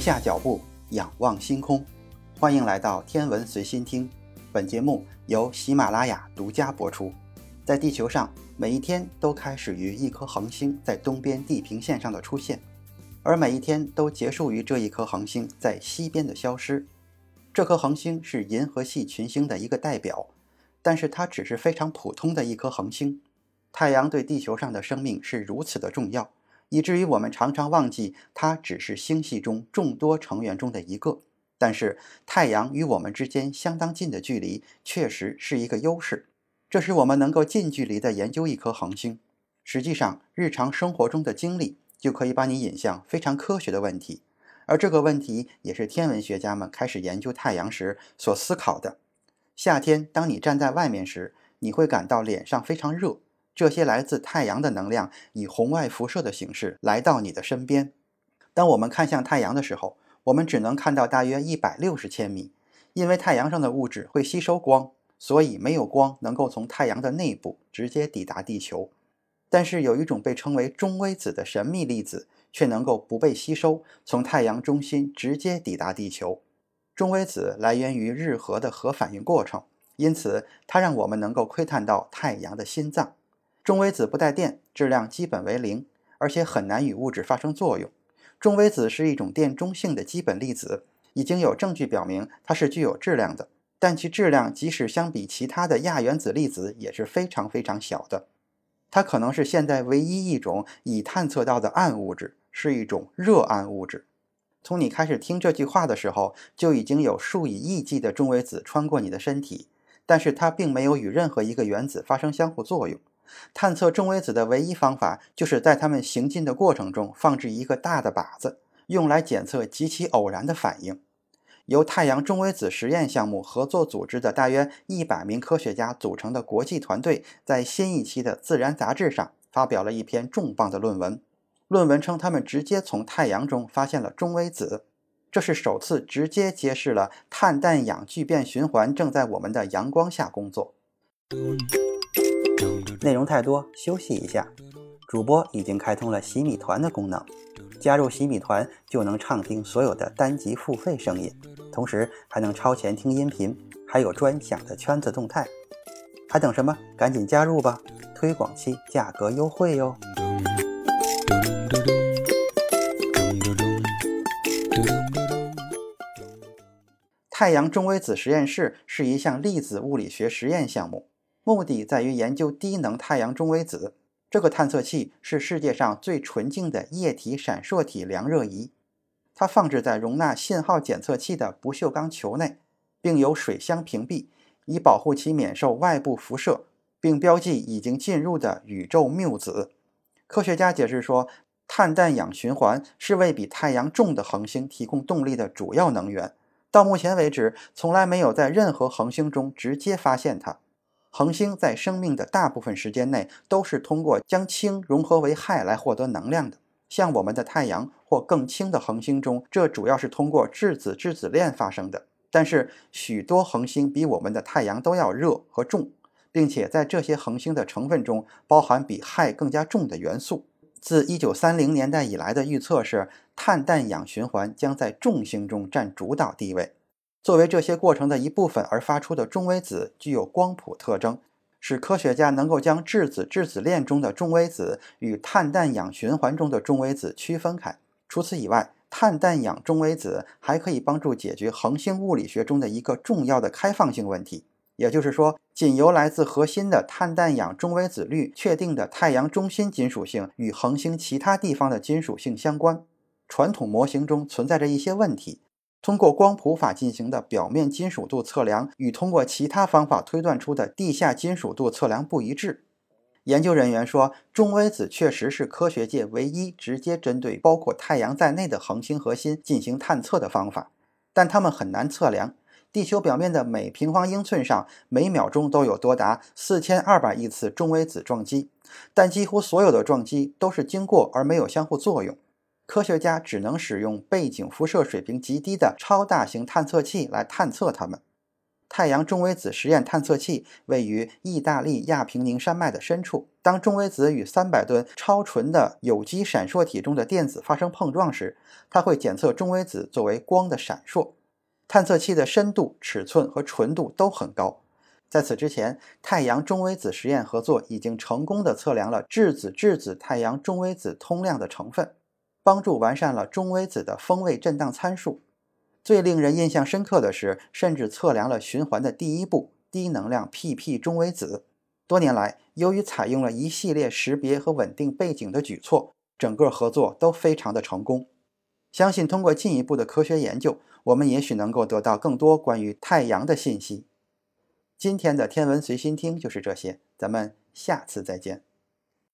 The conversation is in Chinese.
停下脚步，仰望星空。欢迎来到天文随心听，本节目由喜马拉雅独家播出。在地球上，每一天都开始于一颗恒星在东边地平线上的出现，而每一天都结束于这一颗恒星在西边的消失。这颗恒星是银河系群星的一个代表，但是它只是非常普通的一颗恒星。太阳对地球上的生命是如此的重要。以至于我们常常忘记，它只是星系中众多成员中的一个。但是，太阳与我们之间相当近的距离，确实是一个优势，这使我们能够近距离地研究一颗恒星。实际上，日常生活中的经历就可以把你引向非常科学的问题，而这个问题也是天文学家们开始研究太阳时所思考的。夏天，当你站在外面时，你会感到脸上非常热。这些来自太阳的能量以红外辐射的形式来到你的身边。当我们看向太阳的时候，我们只能看到大约一百六十千米，因为太阳上的物质会吸收光，所以没有光能够从太阳的内部直接抵达地球。但是有一种被称为中微子的神秘粒子，却能够不被吸收，从太阳中心直接抵达地球。中微子来源于日核的核反应过程，因此它让我们能够窥探到太阳的心脏。中微子不带电，质量基本为零，而且很难与物质发生作用。中微子是一种电中性的基本粒子，已经有证据表明它是具有质量的，但其质量即使相比其他的亚原子粒子也是非常非常小的。它可能是现在唯一一种已探测到的暗物质，是一种热暗物质。从你开始听这句话的时候，就已经有数以亿计的中微子穿过你的身体，但是它并没有与任何一个原子发生相互作用。探测中微子的唯一方法，就是在它们行进的过程中放置一个大的靶子，用来检测极其偶然的反应。由太阳中微子实验项目合作组织的大约一百名科学家组成的国际团队，在新一期的《自然》杂志上发表了一篇重磅的论文。论文称，他们直接从太阳中发现了中微子，这是首次直接揭示了碳氮氧聚变循环正在我们的阳光下工作。内容太多，休息一下。主播已经开通了洗米团的功能，加入洗米团就能畅听所有的单集付费声音，同时还能超前听音频，还有专享的圈子动态。还等什么？赶紧加入吧！推广期价格优惠哟。太阳中微子实验室是一项粒子物理学实验项目。目的在于研究低能太阳中微子。这个探测器是世界上最纯净的液体闪烁体量热仪，它放置在容纳信号检测器的不锈钢球内，并由水箱屏蔽，以保护其免受外部辐射，并标记已经进入的宇宙谬子。科学家解释说，碳氮氧循环是为比太阳重的恒星提供动力的主要能源。到目前为止，从来没有在任何恒星中直接发现它。恒星在生命的大部分时间内都是通过将氢融合为氦来获得能量的。像我们的太阳或更轻的恒星中，这主要是通过质子质子链发生的。但是许多恒星比我们的太阳都要热和重，并且在这些恒星的成分中包含比氦更加重的元素。自1930年代以来的预测是，碳氮氧循环将在重星中占主导地位。作为这些过程的一部分而发出的中微子具有光谱特征，使科学家能够将质子质子链中的中微子与碳氮氧循环中的中微子区分开。除此以外，碳氮氧中微子还可以帮助解决恒星物理学中的一个重要的开放性问题，也就是说，仅由来自核心的碳氮氧中微子率确定的太阳中心金属性与恒星其他地方的金属性相关。传统模型中存在着一些问题。通过光谱法进行的表面金属度测量与通过其他方法推断出的地下金属度测量不一致。研究人员说，中微子确实是科学界唯一直接针对包括太阳在内的恒星核心进行探测的方法，但它们很难测量。地球表面的每平方英寸上每秒钟都有多达四千二百亿次中微子撞击，但几乎所有的撞击都是经过而没有相互作用。科学家只能使用背景辐射水平极低的超大型探测器来探测它们。太阳中微子实验探测器位于意大利亚平宁山脉的深处。当中微子与三百吨超纯的有机闪烁体中的电子发生碰撞时，它会检测中微子作为光的闪烁。探测器的深度、尺寸和纯度都很高。在此之前，太阳中微子实验合作已经成功地测量了质子质子太阳中微子通量的成分，帮助完善了中微子的风位振荡参数。最令人印象深刻的是，甚至测量了循环的第一步低能量 PP 中微子。多年来，由于采用了一系列识别和稳定背景的举措，整个合作都非常的成功。相信通过进一步的科学研究，我们也许能够得到更多关于太阳的信息。今天的天文随心听就是这些，咱们下次再见。